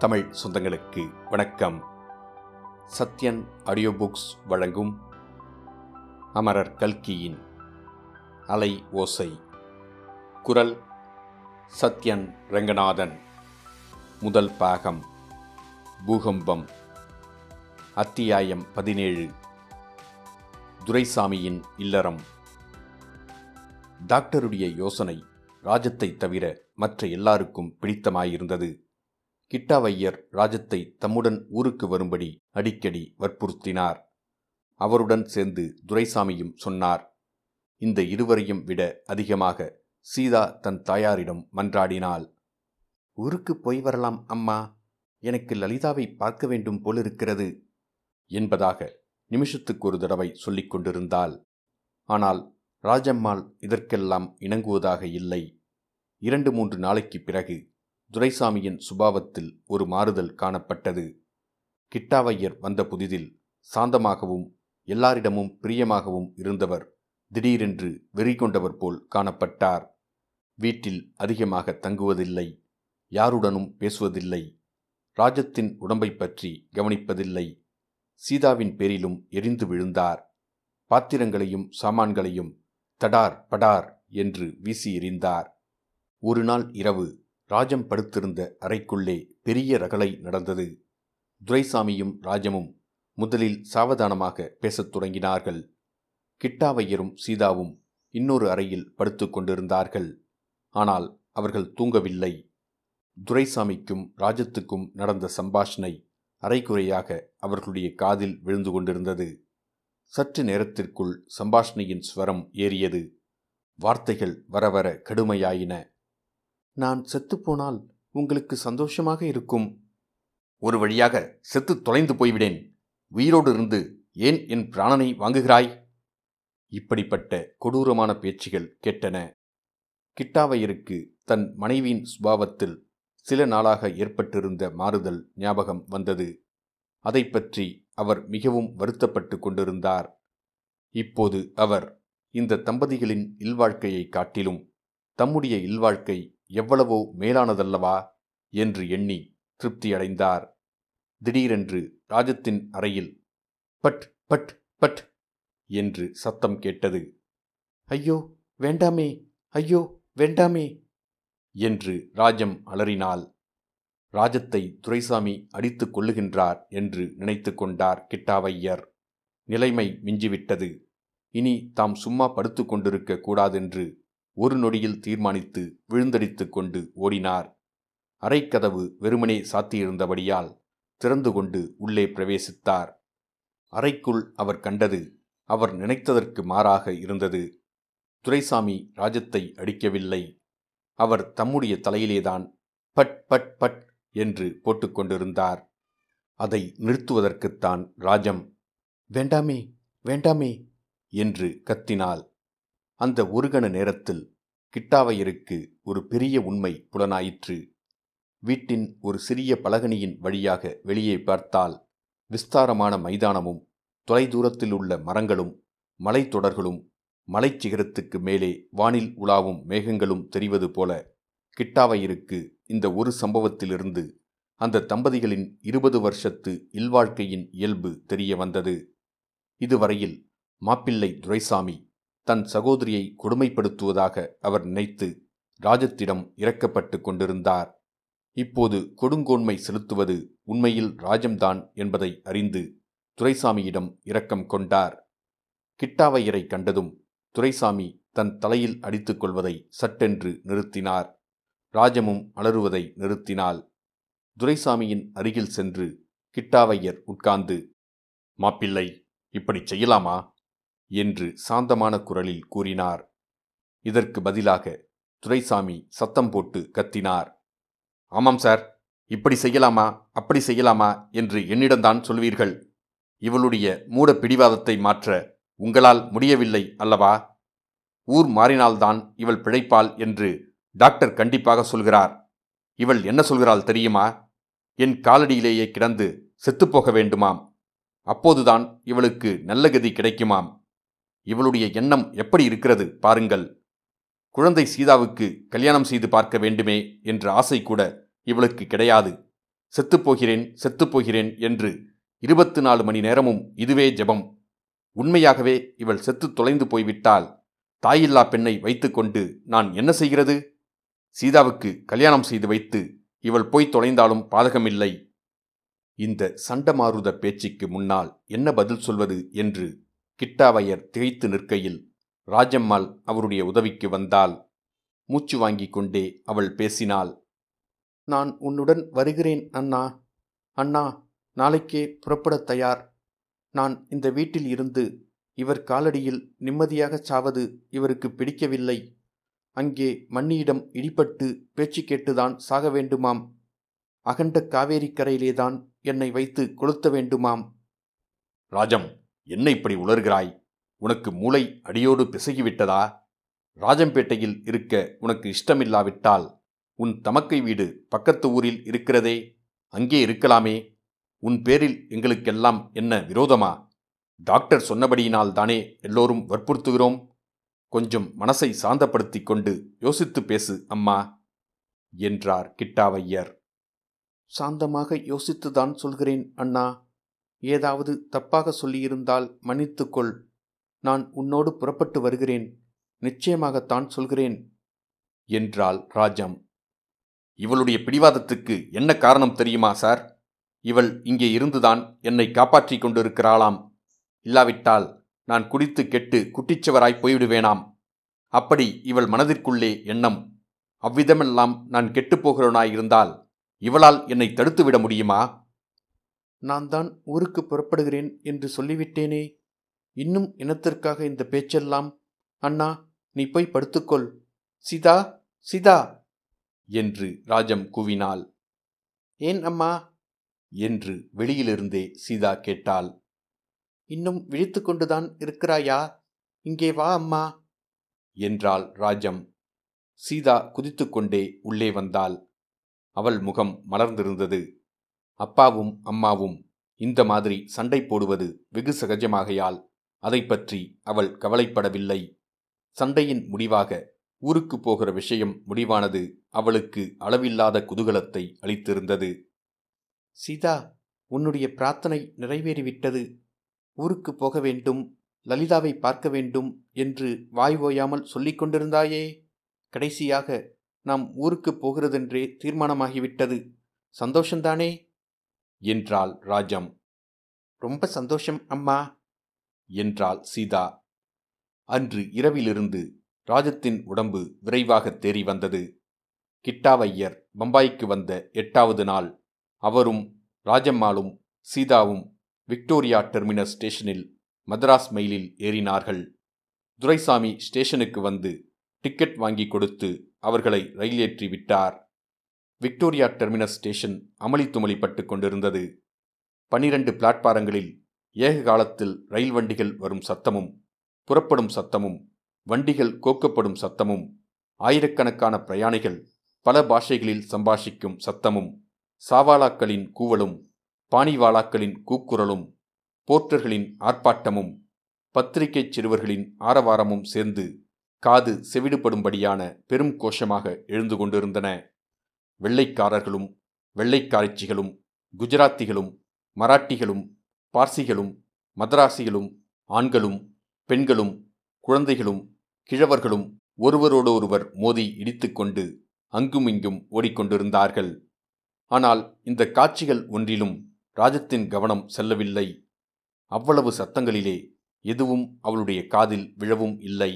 தமிழ் சொந்தங்களுக்கு வணக்கம். Sathyan audio books வழங்கும் அமரர் கல்கியின் அலை ஓசை. குரல் சத்யன் ரங்கநாதன். முதல் பாகம் பூகம்பம். அத்தியாயம் பதினேழு. துரைசாமியின் இல்லறம். டாக்டருடைய யோசனை ராஜத்தை தவிர மற்ற எல்லாருக்கும் பிடித்தமாயிருந்தது. கிட்டாவையர் ராஜத்தை தம்முடன் ஊருக்கு வரும்படி அடிக்கடி வற்புறுத்தினார். அவருடன் சேர்ந்து துரைசாமியும் சொன்னார் இந்த இருவரையும் விட அதிகமாக சீதா தன் தாயாரிடம் மன்றாடினாள். ஊருக்கு போய் வரலாம் அம்மா. எனக்கு லலிதாவை பார்க்க வேண்டும் போலிருக்கிறது என்பதாக நிமிஷத்துக்கு ஒரு தடவை சொல்லிக் கொண்டிருந்தாள். ஆனால் ராஜம்மாள் இதற்கெல்லாம் இணங்குவதாக இல்லை. இரண்டு மூன்று நாளைக்குப் பிறகு துரைசாமியின் சுபாவத்தில் ஒரு மாறுதல் காணப்பட்டது. கிட்டாவையர் வந்த புதிதில் சாந்தமாகவும் எல்லாரிடமும் பிரியமாகவும் இருந்தவர் திடீரென்று வெறி கொண்டவர் போல் காணப்பட்டார். வீட்டில் அதிகமாக தங்குவதில்லை யாருடனும் பேசுவதில்லை ராஜத்தின் உடம்பை பற்றி கவனிப்பதில்லை சீதாவின் பேரிலும் எரிந்து விழுந்தார். பாத்திரங்களையும் சாமான்களையும் தடார் படார் என்று வீசி எறிந்தார். ஒரு நாள் இரவு ராஜம் படுத்திருந்த அறைக்குள்ளே பெரிய ரகளை நடந்தது. துரைசாமியும் ராஜமும் முதலில் சாவதானமாக பேசத் தொடங்கினார்கள். கிட்டாவையரும் சீதாவும் இன்னொரு அறையில் படுத்து கொண்டிருந்தார்கள். ஆனால் அவர்கள் தூங்கவில்லை. துரைசாமிக்கும் ராஜத்துக்கும் நடந்த சம்பாஷணை அரைக்குறையாக அவர்களுடைய காதில் விழுந்து கொண்டிருந்தது. சற்று நேரத்திற்குள் சம்பாஷணையின் ஸ்வரம் ஏறியது. வார்த்தைகள் வர வர கடுமையாயின. நான் செத்துப்போனால் உங்களுக்கு சந்தோஷமாக இருக்கும். ஒரு வழியாக செத்து தொலைந்து போய்விடேன். உயிரோடு இருந்து ஏன் என் பிராணனை வாங்குகிறாய்? இப்படிப்பட்ட கொடூரமான பேச்சுகள் கேட்டன. கிட்டாவையருக்கு தன் மனைவியின் சுபாவத்தில் சில நாளாக ஏற்பட்டிருந்த மாறுதல் ஞாபகம் வந்தது. அதை பற்றி அவர் மிகவும் வருத்தப்பட்டு கொண்டிருந்தார். இப்போது அவர் இந்த தம்பதிகளின் இல்வாழ்க்கையை காட்டிலும் தம்முடைய இல்வாழ்க்கை எவ்வளவோ மேலானதல்லவா? என்று எண்ணி திருப்தியடைந்தார். திடீரென்று ராஜத்தின் அறையில் பட் பட் பட் என்று சத்தம் கேட்டது. ஐயோ வேண்டாமே ஐயோ வேண்டாமே என்று ராஜம் அலறினாள். ராஜத்தை துரைசாமி அடித்து கொள்ளுகின்றார் என்று நினைத்து கொண்டார் கிட்டாவையர். நிலைமை மிஞ்சிவிட்டது. இனி தாம் சும்மா படுத்து கொண்டிருக்க கூடாதென்று ஒரு நொடியில் தீர்மானித்து விழுந்தடித்து கொண்டு ஓடினார். அறைக்கதவு வெறுமனே சாத்தியிருந்தபடியால் திறந்து கொண்டு உள்ளே பிரவேசித்தார். அறைக்குள் அவர் கண்டது அவர் நினைத்ததற்கு மாறாக இருந்தது. துரைசாமி ராஜத்தை அடிக்கவில்லை. அவர் தம்முடைய தலையிலேதான் பட் பட் பட் என்று போட்டுக்கொண்டிருந்தார் அதை நிறுத்துவதற்குத்தான் ராஜம் வேண்டாமே வேண்டாமே என்று கத்தினாள். அந்த ஒருகண நேரத்தில் கிட்டாவையருக்கு ஒரு பெரிய உண்மை புலனாயிற்று. வீட்டின் ஒரு சிறிய பலகனியின் வழியாக வெளியே பார்த்தால் விஸ்தாரமான மைதானமும் தொலைதூரத்தில் உள்ள மரங்களும் மலைத்தொடர்களும் மலைச்சிகரத்துக்கு மேலே வானில் உலாவும் மேகங்களும் தெரிவது போல கிட்டாவையருக்கு இந்த ஒரு சம்பவத்திலிருந்து அந்த தம்பதிகளின் இருபது வருஷத்து இல்வாழ்க்கையின் இயல்பு தெரிய வந்தது. இதுவரையில் மாப்பிள்ளை துரைசாமி தன் சகோதரியை கொடுமைப்படுத்துவதாக அவர் நினைத்து ராஜத்திடம் இறக்கப்பட்டு கொண்டிருந்தார். இப்போது கொடுங்கோன்மை செலுத்துவது உண்மையில் ராஜம்தான் என்பதை அறிந்து துரைசாமியிடம் இரக்கம் கொண்டார். கிட்டாவையரை கண்டதும் துரைசாமி தன் தலையில் அடித்துக் கொள்வதை சட்டென்று நிறுத்தினார். ராஜமும் அலறுவதை நிறுத்தினாள். துரைசாமியின் அருகில் சென்று கிட்டாவையர் உட்கார்ந்து மாப்பிள்ளை இப்படி செய்யலாமா? என்று சாந்தமான குரலில் கூறினார். இதற்கு பதிலாக துரைசாமி சத்தம் போட்டு கத்தினார். ஆமாம் சார் இப்படி செய்யலாமா அப்படி செய்யலாமா என்று என்னிடம்தான் சொல்வீர்கள் இவளுடைய மூட பிடிவாதத்தை மாற்ற உங்களால் முடியவில்லை அல்லவா? ஊர் மாறினால்தான் இவள் பிழைப்பாள் என்று டாக்டர் கண்டிப்பாக சொல்கிறார். இவள் என்ன சொல்கிறாள் தெரியுமா? என் காலடியிலேயே கிடந்து செத்துப்போக வேண்டுமாம். அப்போதுதான் இவளுக்கு நல்ல கதி கிடைக்குமாம். இவளுடைய எண்ணம் எப்படி இருக்கிறது பாருங்கள். குழந்தை சீதாவுக்கு கல்யாணம் செய்து பார்க்க வேண்டுமே என்ற ஆசை கூட இவளுக்கு கிடையாது. செத்துப்போகிறேன் செத்துப்போகிறேன் என்று இருபத்து நாலு மணி நேரமும் இதுவே ஜெபம். உண்மையாகவே இவள் செத்து தொலைந்து போய்விட்டால் தாயில்லா பெண்ணை வைத்துக்கொண்டு நான் என்ன செய்கிறது? சீதாவுக்கு கல்யாணம் செய்து வைத்து இவள் போய் தொலைந்தாலும் பாதகமில்லை. இந்த சண்டமாருத பேச்சுக்கு முன்னால் என்ன பதில் சொல்வது என்று கிட்டாவையர் திகைத்து நிற்கையில் ராஜம்மாள் அவருடைய உதவிக்கு வந்தால் மூச்சு வாங்கிக் கொண்டே அவள் பேசினாள். நான் உன்னுடன் வருகிறேன் அண்ணா. அண்ணா நாளைக்கே புறப்படத் தயார். நான் இந்த வீட்டில் இருந்து இவர் காலடியில் நிம்மதியாகச் சாவது இவருக்கு பிடிக்கவில்லை. அங்கே மண்ணியிடம் இடிபட்டு பேச்சு கேட்டுதான் சாக வேண்டுமாம். அகண்ட காவேரி கரையிலேதான் என்னை வைத்து கொளுத்த வேண்டுமாம். ராஜம் என்ன இப்படி உளர்கிறாய் உனக்கு மூளை அடியோடு பிசகிவிட்டதா? ராஜம்பேட்டையில் இருக்க உனக்கு இஷ்டமில்லாவிட்டால் உன் தமக்கை வீடு பக்கத்து ஊரில் இருக்கிறதே அங்கே இருக்கலாமே. உன் பேரில் எங்களுக்கெல்லாம் என்ன விரோதமா? டாக்டர் சொன்னபடியினால் தானே எல்லோரும் வற்புறுத்துகிறோம்? கொஞ்சம் மனசை சாந்தப்படுத்திக் கொண்டு யோசித்து பேசு அம்மா என்றார் கிட்டாவையர் சாந்தமாக யோசித்துதான் சொல்கிறேன் அண்ணா. ஏதாவது தப்பாக சொல்லியிருந்தால் மன்னித்துக்கொள். நான் உன்னோடு புறப்பட்டு வருகிறேன். நிச்சயமாகத்தான் சொல்கிறேன். என்றாள் ராஜம். இவளுடைய பிடிவாதத்துக்கு என்ன காரணம் தெரியுமா சார்? இவள் இங்கே இருந்துதான் என்னை காப்பாற்றிக் கொண்டிருக்கிறாளாம். இல்லாவிட்டால் நான் குடித்து கெட்டு குட்டிச்சவராய் போய்விடுவேனாம். அப்படி இவள் மனதிற்குள்ளே எண்ணம். அவ்விதமெல்லாம் நான் கெட்டுப்போகிறவனாயிருந்தால் இவளால் என்னை தடுத்துவிட முடியுமா? நான் தான் ஊருக்கு புறப்படுகிறேன் என்று சொல்லிவிட்டேனே. இன்னும் இனத்திற்காக இந்த பேச்செல்லாம். அண்ணா நீ போய் படுத்துக்கொள். சிதா சிதா! என்று ராஜம் கூவினாள். ஏன் அம்மா? என்று வெளியிலிருந்தே சீதா கேட்டாள். இன்னும் விழித்து கொண்டுதான் இருக்கிறாயா? இங்கே வா அம்மா. என்றாள் ராஜம். சீதா குதித்துக்கொண்டே உள்ளே வந்தாள். அவள் முகம் மலர்ந்திருந்தது. அப்பாவும் அம்மாவும் இந்த மாதிரி சண்டை போடுவது வெகு சகஜமாகையால் அதை பற்றி அவள் கவலைப்படவில்லை. சண்டையின் முடிவாக ஊருக்கு போகிற விஷயம் முடிவானது அவளுக்கு அளவில்லாத குதூகலத்தை அளித்திருந்தது. சீதா உன்னுடைய பிரார்த்தனை நிறைவேறிவிட்டது. ஊருக்கு போக வேண்டும் லலிதாவை பார்க்க வேண்டும் என்று வாய் ஓயாமல் சொல்லிக் கொண்டிருந்தாயே. கடைசியாக நாம் ஊருக்கு போகிறதென்றே தீர்மானமாகிவிட்டது. சந்தோஷந்தானே? என்றாள் ராஜம். ரொம்ப சந்தோஷம் அம்மா. என்றாள் சீதா. அன்று இரவிலிருந்து ராஜத்தின் உடம்பு விரைவாக தேறி வந்தது. கிட்டாவையர் பம்பாய்க்கு வந்த எட்டாவது நாள் அவரும் ராஜம்மாளும் சீதாவும் விக்டோரியா டெர்மினஸ் ஸ்டேஷனில் மதராஸ் மெயிலில் ஏறினார்கள். துரைசாமி ஸ்டேஷனுக்கு வந்து டிக்கெட் வாங்கி கொடுத்து அவர்களை ரயில் ஏற்றி விட்டார். விக்டோரியா டெர்மினஸ் ஸ்டேஷன் அமளி துமளிப்பட்டு கொண்டிருந்தது. பனிரண்டு பிளாட்பாரங்களில் ஏக காலத்தில் ரயில் வண்டிகள் வரும் சத்தமும் புறப்படும் சத்தமும் வண்டிகள் கோக்கப்படும் சத்தமும் ஆயிரக்கணக்கான பிரயாணிகள் பல பாஷைகளில் சம்பாஷிக்கும் சத்தமும் சாவாலாக்களின் கூவலும் பாணிவாலாக்களின் கூக்குரலும் போர்ட்டர்களின் ஆர்ப்பாட்டமும் பத்திரிகைச் சிறுவர்களின் ஆரவாரமும் சேர்ந்து காது செவிடுபடும்படியான பெரும் கோஷமாக எழுந்து கொண்டிருந்தன. வெள்ளைக்காரர்களும் வெள்ளைக்காரச்சிகளும் குஜராத்திகளும் மராட்டிகளும் பார்சிகளும் மதராசிகளும் ஆண்களும் பெண்களும் குழந்தைகளும் கிழவர்களும் ஒருவரோடொருவர் மோதி இடித்துக்கொண்டு அங்குமிங்கும் ஓடிக்கொண்டிருந்தார்கள். ஆனால் இந்த காட்சிகள் ஒன்றிலும் ராஜத்தின் கவனம் செல்லவில்லை. அவ்வளவு சத்தங்களிலே எதுவும் அவளுடைய காதில் விழவும் இல்லை.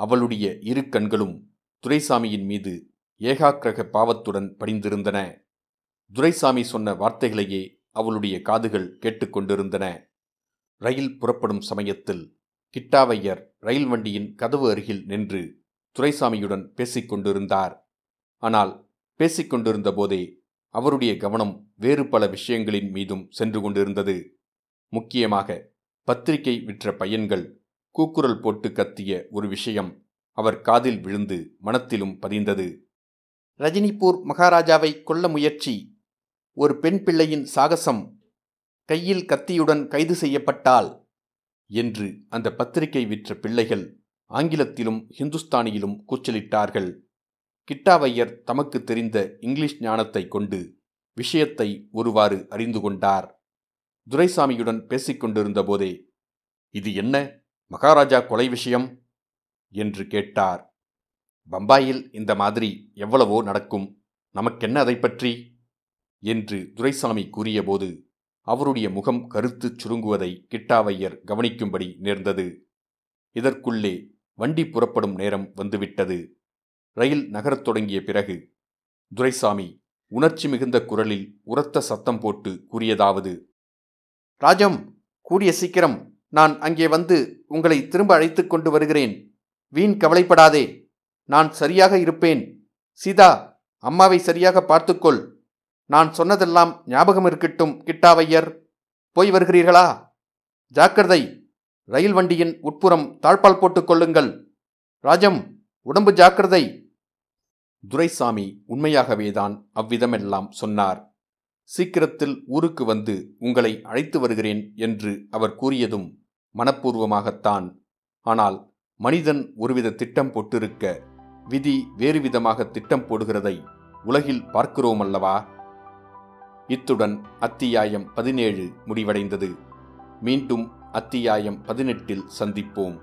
அவளுடைய இரு கண்களும் துரைசாமியின் மீது ஏகாக்கிரக பாவத்துடன் படிந்திருந்தன. துரைசாமி சொன்ன வார்த்தைகளையே அவளுடைய காதுகள் கேட்டுக்கொண்டிருந்தன ரயில் புறப்படும் சமயத்தில் கிட்டாவையர் ரயில் வண்டியின் கதவு அருகில் நின்று துரைசாமியுடன் பேசிக்கொண்டிருந்தார் ஆனால் பேசிக்கொண்டிருந்த போதே அவருடைய கவனம் வேறு பல விஷயங்களின் மீதும் சென்று கொண்டிருந்தது. முக்கியமாக பத்திரிகை விற்ற பையன்கள் கூக்குரல் போட்டு கத்திய ஒரு விஷயம் அவர் காதில் விழுந்து மனத்திலும் பதிந்தது. ரஜினிபூர் மகாராஜாவை கொல்ல முயற்சி. ஒரு பெண் பிள்ளையின் சாகசம் கையில் கத்தியுடன் கைது செய்யப்பட்டால் என்று அந்த பத்திரிகை விற்ற பிள்ளைகள் ஆங்கிலத்திலும் ஹிந்துஸ்தானியிலும் கூச்சலிட்டார்கள். கிட்டாவையர் தமக்கு தெரிந்த இங்கிலீஷ் ஞானத்தை கொண்டு விஷயத்தை ஒருவாறு அறிந்து கொண்டார். துரைசாமியுடன் பேசிக்கொண்டிருந்த போதே இது என்ன? மகாராஜா கொலை விஷயம்? என்று கேட்டார். பம்பாயில் இந்த மாதிரி எவ்வளவோ நடக்கும். நமக்கென்ன அதை பற்றி என்று துரைசாமி கூறியபோது அவருடைய முகம் கருத்துச் சுருங்குவதை கிட்டாவையர் கவனிக்கும்படி நேர்ந்தது. இதற்குள்ளே வண்டி புறப்படும் நேரம் வந்துவிட்டது. ரயில் நகரத் தொடங்கிய பிறகு துரைசாமி உணர்ச்சி மிகுந்த குரலில் உரத்த சத்தம் போட்டு கூறியதாவது ராஜம் கூடிய சீக்கிரம் நான் அங்கே வந்து உங்களை திரும்ப அழைத்துக் கொண்டு வருகிறேன். வீண் கவலைப்படாதே. நான் சரியாக இருப்பேன். சீதா அம்மாவை சரியாக பார்த்துக்கொள். நான் சொன்னதெல்லாம் ஞாபகம் இருக்கட்டும் கிட்டாவையர். போய் வருகிறீர்களா? ஜாக்கிரதை. ரயில் வண்டியின் உட்புறம் தாழ்பால் போட்டுக் கொள்ளுங்கள். ராஜம் உடம்பு ஜாக்கிரதை. துரைசாமி உண்மையாகவேதான் அவ்விதமெல்லாம் சொன்னார். சீக்கிரத்தில் ஊருக்கு வந்து உங்களை அழைத்து வருகிறேன் என்று அவர் கூறியதும் மனப்பூர்வமாகத்தான். ஆனால் மனிதன் ஒருவித திட்டம் போட்டிருக்க விதி வேறு விதமாக திட்டம் போடுகிறதை உலகில் பார்க்கிறோம் அல்லவா இத்துடன் அத்தியாயம் பதினேழு முடிவடைந்தது. மீண்டும் அத்தியாயம் பதினெட்டில் சந்திப்போம்.